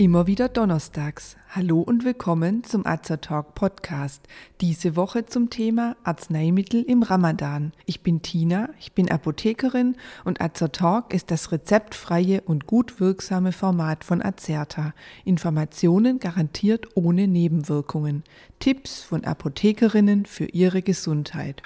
Immer wieder donnerstags. Hallo und willkommen zum Azer Talk Podcast. Diese Woche zum Thema Arzneimittel im Ramadan. Ich bin Tina, ich bin Apothekerin und Azer Talk ist das rezeptfreie und gut wirksame Format von Azerta. Informationen garantiert ohne Nebenwirkungen. Tipps von Apothekerinnen für ihre Gesundheit.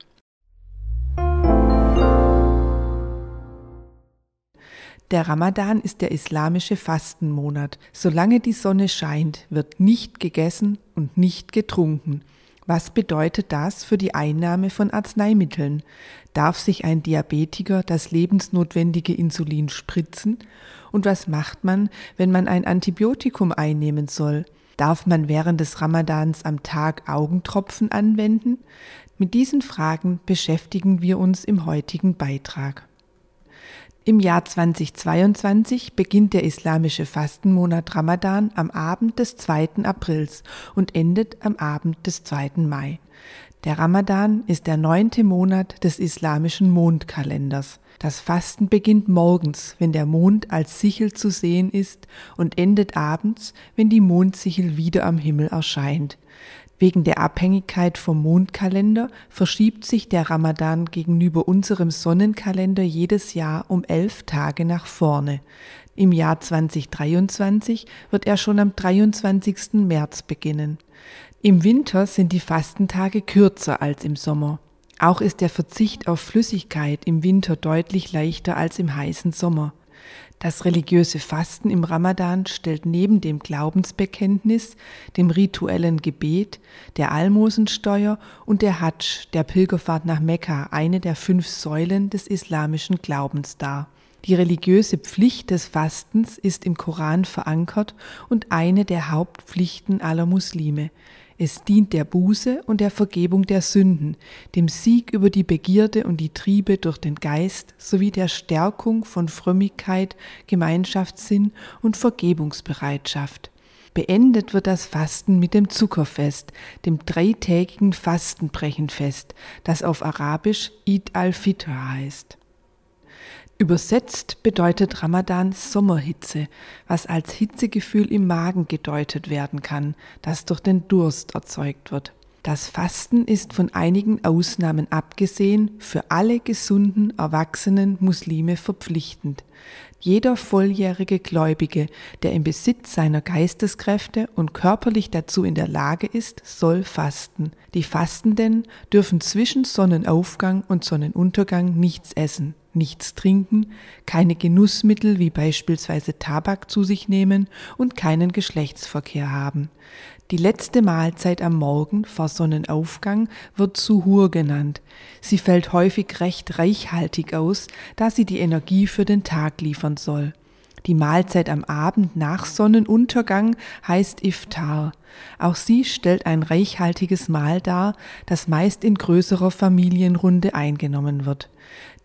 Der Ramadan ist der islamische Fastenmonat. Solange die Sonne scheint, wird nicht gegessen und nicht getrunken. Was bedeutet das für die Einnahme von Arzneimitteln? Darf sich ein Diabetiker das lebensnotwendige Insulin spritzen? Und was macht man, wenn man ein Antibiotikum einnehmen soll? Darf man während des Ramadans am Tag Augentropfen anwenden? Mit diesen Fragen beschäftigen wir uns im heutigen Beitrag. Im Jahr 2022 beginnt der islamische Fastenmonat Ramadan am Abend des 2. Aprils und endet am Abend des 2. Mai. Der Ramadan ist der neunte Monat des islamischen Mondkalenders. Das Fasten beginnt morgens, wenn der Mond als Sichel zu sehen ist, und endet abends, wenn die Mondsichel wieder am Himmel erscheint. Wegen der Abhängigkeit vom Mondkalender verschiebt sich der Ramadan gegenüber unserem Sonnenkalender jedes Jahr um elf Tage nach vorne. Im Jahr 2023 wird er schon am 23. März beginnen. Im Winter sind die Fastentage kürzer als im Sommer. Auch ist der Verzicht auf Flüssigkeit im Winter deutlich leichter als im heißen Sommer. Das religiöse Fasten im Ramadan stellt neben dem Glaubensbekenntnis, dem rituellen Gebet, der Almosensteuer und der Hadsch, der Pilgerfahrt nach Mekka, eine der fünf Säulen des islamischen Glaubens dar. Die religiöse Pflicht des Fastens ist im Koran verankert und eine der Hauptpflichten aller Muslime. Es dient der Buße und der Vergebung der Sünden, dem Sieg über die Begierde und die Triebe durch den Geist sowie der Stärkung von Frömmigkeit, Gemeinschaftssinn und Vergebungsbereitschaft. Beendet wird das Fasten mit dem Zuckerfest, dem dreitägigen Fastenbrechenfest, das auf Arabisch Eid al-Fitr heißt. Übersetzt bedeutet Ramadan Sommerhitze, was als Hitzegefühl im Magen gedeutet werden kann, das durch den Durst erzeugt wird. Das Fasten ist von einigen Ausnahmen abgesehen für alle gesunden, erwachsenen Muslime verpflichtend. Jeder volljährige Gläubige, der im Besitz seiner Geisteskräfte und körperlich dazu in der Lage ist, soll fasten. Die Fastenden dürfen zwischen Sonnenaufgang und Sonnenuntergang nichts essen nichts trinken, keine Genussmittel wie beispielsweise Tabak zu sich nehmen und keinen Geschlechtsverkehr haben. Die letzte Mahlzeit am Morgen vor Sonnenaufgang wird Suhur genannt. Sie fällt häufig recht reichhaltig aus, da sie die Energie für den Tag liefern soll. Die Mahlzeit am Abend nach Sonnenuntergang heißt Iftar. Auch sie stellt ein reichhaltiges Mahl dar, das meist in größerer Familienrunde eingenommen wird.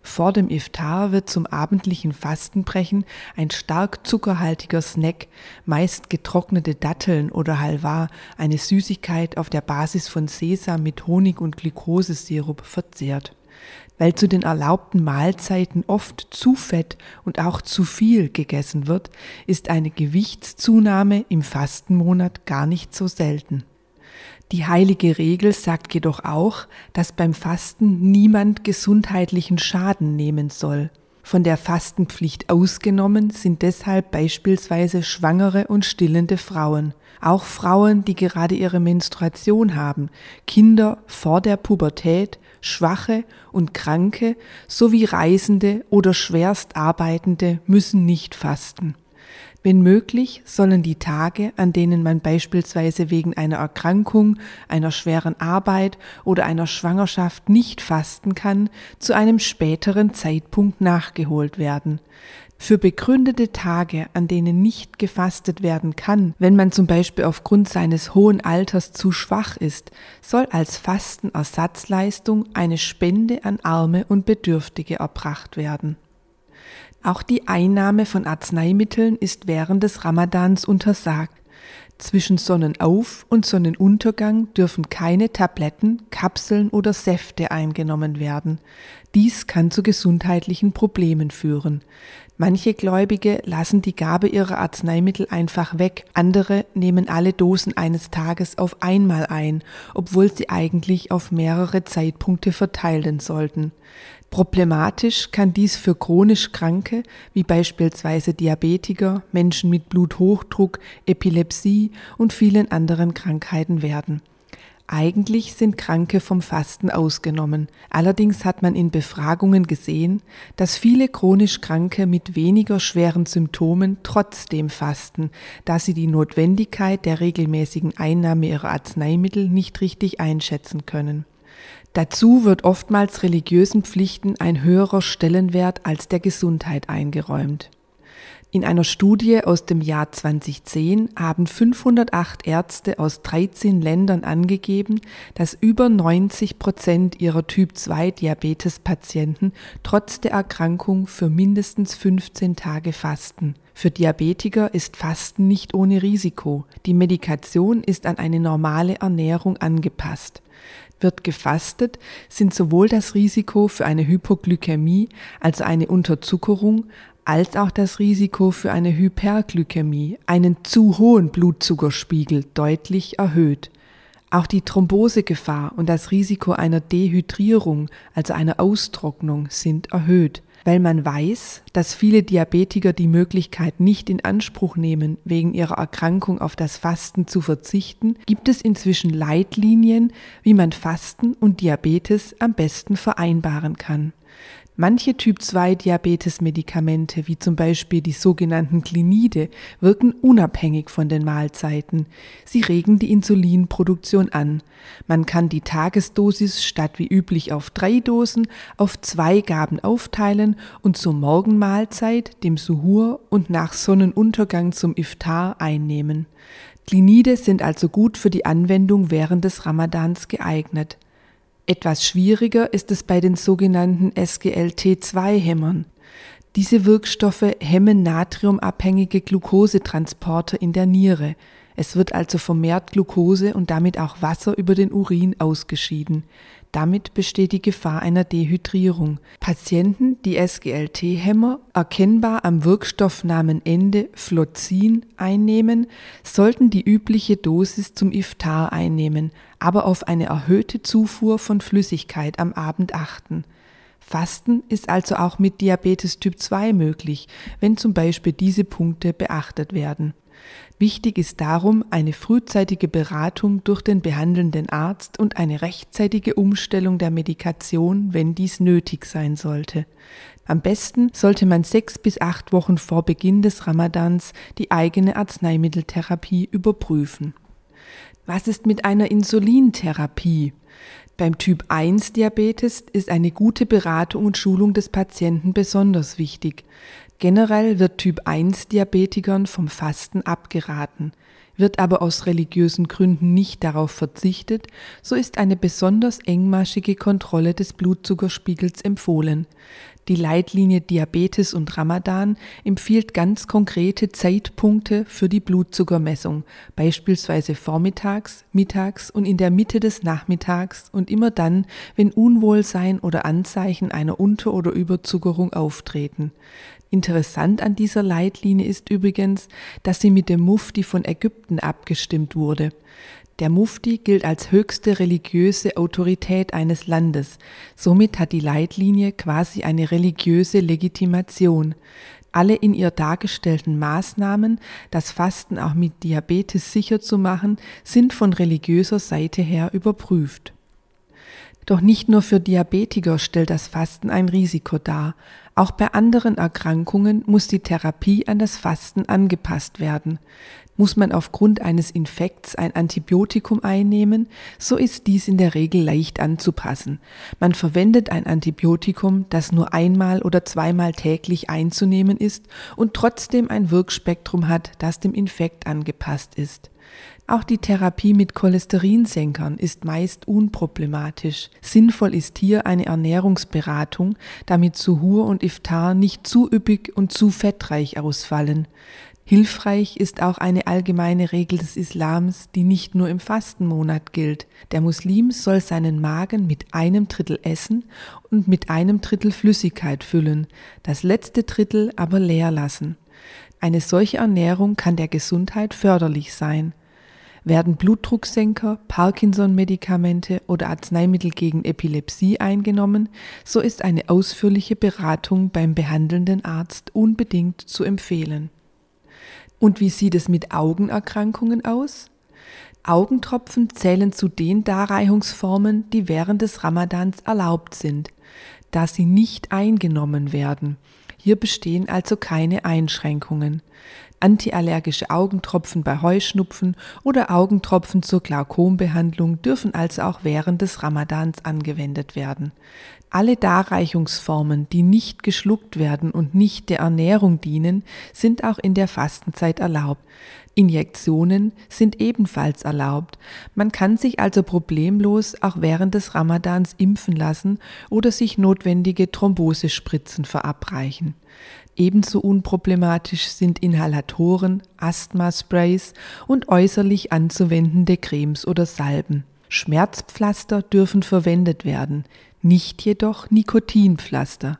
Vor dem Iftar wird zum abendlichen Fastenbrechen ein stark zuckerhaltiger Snack, meist getrocknete Datteln oder Halva, eine Süßigkeit auf der Basis von Sesam mit Honig und Glukosesirup verzehrt. Weil zu den erlaubten Mahlzeiten oft zu fett und auch zu viel gegessen wird, ist eine Gewichtszunahme im Fastenmonat gar nicht so selten. Die heilige Regel sagt jedoch auch, dass beim Fasten niemand gesundheitlichen Schaden nehmen soll. Von der Fastenpflicht ausgenommen sind deshalb beispielsweise schwangere und stillende Frauen, auch Frauen, die gerade ihre Menstruation haben, Kinder vor der Pubertät, Schwache und Kranke sowie Reisende oder schwerst Arbeitende müssen nicht fasten. Wenn möglich, sollen die Tage, an denen man beispielsweise wegen einer Erkrankung, einer schweren Arbeit oder einer Schwangerschaft nicht fasten kann, zu einem späteren Zeitpunkt nachgeholt werden. Für begründete Tage, an denen nicht gefastet werden kann, wenn man zum Beispiel aufgrund seines hohen Alters zu schwach ist, soll als Fastenersatzleistung eine Spende an Arme und Bedürftige erbracht werden. Auch die Einnahme von Arzneimitteln ist während des Ramadans untersagt. Zwischen Sonnenauf- und Sonnenuntergang dürfen keine Tabletten, Kapseln oder Säfte eingenommen werden. Dies kann zu gesundheitlichen Problemen führen. Manche Gläubige lassen die Gabe ihrer Arzneimittel einfach weg, andere nehmen alle Dosen eines Tages auf einmal ein, obwohl sie eigentlich auf mehrere Zeitpunkte verteilen sollten. Problematisch kann dies für chronisch Kranke, wie beispielsweise Diabetiker, Menschen mit Bluthochdruck, Epilepsie und vielen anderen Krankheiten werden. Eigentlich sind Kranke vom Fasten ausgenommen. Allerdings hat man in Befragungen gesehen, dass viele chronisch Kranke mit weniger schweren Symptomen trotzdem fasten, da sie die Notwendigkeit der regelmäßigen Einnahme ihrer Arzneimittel nicht richtig einschätzen können. Dazu wird oftmals religiösen Pflichten ein höherer Stellenwert als der Gesundheit eingeräumt. In einer Studie aus dem Jahr 2010 haben 508 Ärzte aus 13 Ländern angegeben, dass über 90 Prozent ihrer Typ-2-Diabetes-Patienten trotz der Erkrankung für mindestens 15 Tage fasten. Für Diabetiker ist Fasten nicht ohne Risiko. Die Medikation ist an eine normale Ernährung angepasst. Wird gefastet, sind sowohl das Risiko für eine Hypoglykämie, also eine Unterzuckerung, als auch das Risiko für eine Hyperglykämie, einen zu hohen Blutzuckerspiegel, deutlich erhöht. Auch die Thrombosegefahr und das Risiko einer Dehydrierung, also einer Austrocknung, sind erhöht. Weil man weiß, dass viele Diabetiker die Möglichkeit nicht in Anspruch nehmen, wegen ihrer Erkrankung auf das Fasten zu verzichten, gibt es inzwischen Leitlinien, wie man Fasten und Diabetes am besten vereinbaren kann. Manche Typ-2-Diabetes-Medikamente, wie zum Beispiel die sogenannten Klinide, wirken unabhängig von den Mahlzeiten. Sie regen die Insulinproduktion an. Man kann die Tagesdosis statt wie üblich auf drei Dosen auf zwei Gaben aufteilen und zur Morgenmahlzeit, dem Suhur und nach Sonnenuntergang zum Iftar einnehmen. Klinide sind also gut für die Anwendung während des Ramadans geeignet. Etwas schwieriger ist es bei den sogenannten SGLT2-Hämmern. Diese Wirkstoffe hemmen natriumabhängige Glukosetransporter in der Niere. Es wird also vermehrt Glucose und damit auch Wasser über den Urin ausgeschieden. Damit besteht die Gefahr einer Dehydrierung. Patienten, die SGLT-Hämmer erkennbar am Wirkstoffnamenende Flozin einnehmen, sollten die übliche Dosis zum Iftar einnehmen, aber auf eine erhöhte Zufuhr von Flüssigkeit am Abend achten. Fasten ist also auch mit Diabetes Typ 2 möglich, wenn zum Beispiel diese Punkte beachtet werden. Wichtig ist darum eine frühzeitige Beratung durch den behandelnden Arzt und eine rechtzeitige Umstellung der Medikation, wenn dies nötig sein sollte. Am besten sollte man sechs bis acht Wochen vor Beginn des Ramadans die eigene Arzneimitteltherapie überprüfen. Was ist mit einer Insulintherapie? Beim Typ 1 Diabetes ist eine gute Beratung und Schulung des Patienten besonders wichtig. Generell wird Typ 1 Diabetikern vom Fasten abgeraten. Wird aber aus religiösen Gründen nicht darauf verzichtet, so ist eine besonders engmaschige Kontrolle des Blutzuckerspiegels empfohlen. Die Leitlinie Diabetes und Ramadan empfiehlt ganz konkrete Zeitpunkte für die Blutzuckermessung, beispielsweise vormittags, mittags und in der Mitte des Nachmittags und immer dann, wenn Unwohlsein oder Anzeichen einer Unter- oder Überzuckerung auftreten. Interessant an dieser Leitlinie ist übrigens, dass sie mit dem Mufti von Ägypten abgestimmt wurde. Der Mufti gilt als höchste religiöse Autorität eines Landes. Somit hat die Leitlinie quasi eine religiöse Legitimation. Alle in ihr dargestellten Maßnahmen, das Fasten auch mit Diabetes sicher zu machen, sind von religiöser Seite her überprüft. Doch nicht nur für Diabetiker stellt das Fasten ein Risiko dar. Auch bei anderen Erkrankungen muss die Therapie an das Fasten angepasst werden. Muss man aufgrund eines Infekts ein Antibiotikum einnehmen, so ist dies in der Regel leicht anzupassen. Man verwendet ein Antibiotikum, das nur einmal oder zweimal täglich einzunehmen ist und trotzdem ein Wirkspektrum hat, das dem Infekt angepasst ist. Auch die Therapie mit Cholesterinsenkern ist meist unproblematisch. Sinnvoll ist hier eine Ernährungsberatung, damit Suhur und Iftar nicht zu üppig und zu fettreich ausfallen. Hilfreich ist auch eine allgemeine Regel des Islams, die nicht nur im Fastenmonat gilt. Der Muslim soll seinen Magen mit einem Drittel Essen und mit einem Drittel Flüssigkeit füllen, das letzte Drittel aber leer lassen. Eine solche Ernährung kann der Gesundheit förderlich sein. Werden Blutdrucksenker, Parkinson-Medikamente oder Arzneimittel gegen Epilepsie eingenommen, so ist eine ausführliche Beratung beim behandelnden Arzt unbedingt zu empfehlen. Und wie sieht es mit Augenerkrankungen aus? Augentropfen zählen zu den Darreichungsformen, die während des Ramadans erlaubt sind, da sie nicht eingenommen werden. Hier bestehen also keine Einschränkungen. Antiallergische Augentropfen bei Heuschnupfen oder Augentropfen zur Glaukombehandlung dürfen also auch während des Ramadans angewendet werden. Alle Darreichungsformen, die nicht geschluckt werden und nicht der Ernährung dienen, sind auch in der Fastenzeit erlaubt. Injektionen sind ebenfalls erlaubt. Man kann sich also problemlos auch während des Ramadans impfen lassen oder sich notwendige Thrombosespritzen verabreichen. Ebenso unproblematisch sind Inhalatoren, Asthma-Sprays und äußerlich anzuwendende Cremes oder Salben. Schmerzpflaster dürfen verwendet werden, nicht jedoch Nikotinpflaster.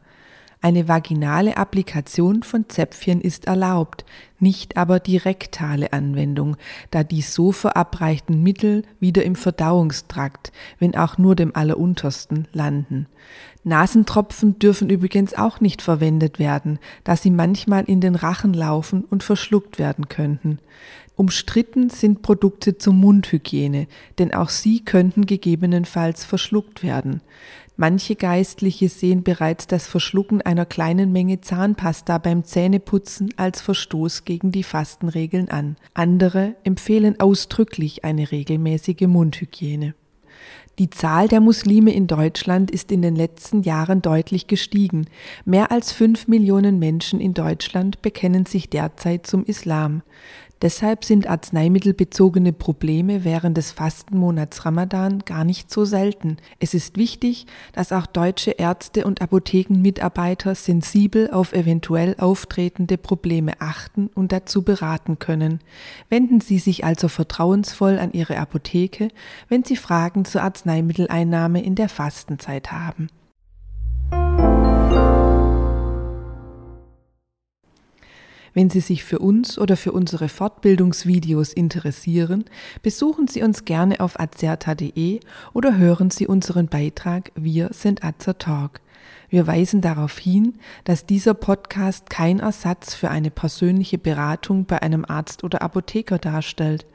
Eine vaginale Applikation von Zäpfchen ist erlaubt, nicht aber die rektale Anwendung, da die so verabreichten Mittel wieder im Verdauungstrakt, wenn auch nur dem alleruntersten, landen. Nasentropfen dürfen übrigens auch nicht verwendet werden, da sie manchmal in den Rachen laufen und verschluckt werden könnten. Umstritten sind Produkte zur Mundhygiene, denn auch sie könnten gegebenenfalls verschluckt werden. Manche Geistliche sehen bereits das Verschlucken einer kleinen Menge Zahnpasta beim Zähneputzen als Verstoß gegen die Fastenregeln an. Andere empfehlen ausdrücklich eine regelmäßige Mundhygiene. Die Zahl der Muslime in Deutschland ist in den letzten Jahren deutlich gestiegen. Mehr als fünf Millionen Menschen in Deutschland bekennen sich derzeit zum Islam. Deshalb sind arzneimittelbezogene Probleme während des Fastenmonats Ramadan gar nicht so selten. Es ist wichtig, dass auch deutsche Ärzte und Apothekenmitarbeiter sensibel auf eventuell auftretende Probleme achten und dazu beraten können. Wenden Sie sich also vertrauensvoll an Ihre Apotheke, wenn Sie Fragen zur Arzneimitteleinnahme in der Fastenzeit haben. Wenn Sie sich für uns oder für unsere Fortbildungsvideos interessieren, besuchen Sie uns gerne auf azerta.de oder hören Sie unseren Beitrag Wir sind Azer Talk. Wir weisen darauf hin, dass dieser Podcast kein Ersatz für eine persönliche Beratung bei einem Arzt oder Apotheker darstellt,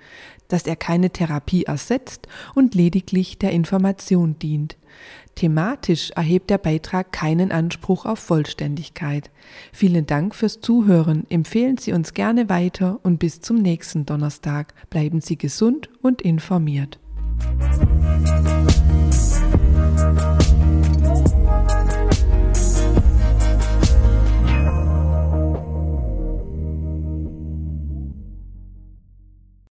dass er keine Therapie ersetzt und lediglich der Information dient. Thematisch erhebt der Beitrag keinen Anspruch auf Vollständigkeit. Vielen Dank fürs Zuhören. Empfehlen Sie uns gerne weiter und bis zum nächsten Donnerstag. Bleiben Sie gesund und informiert.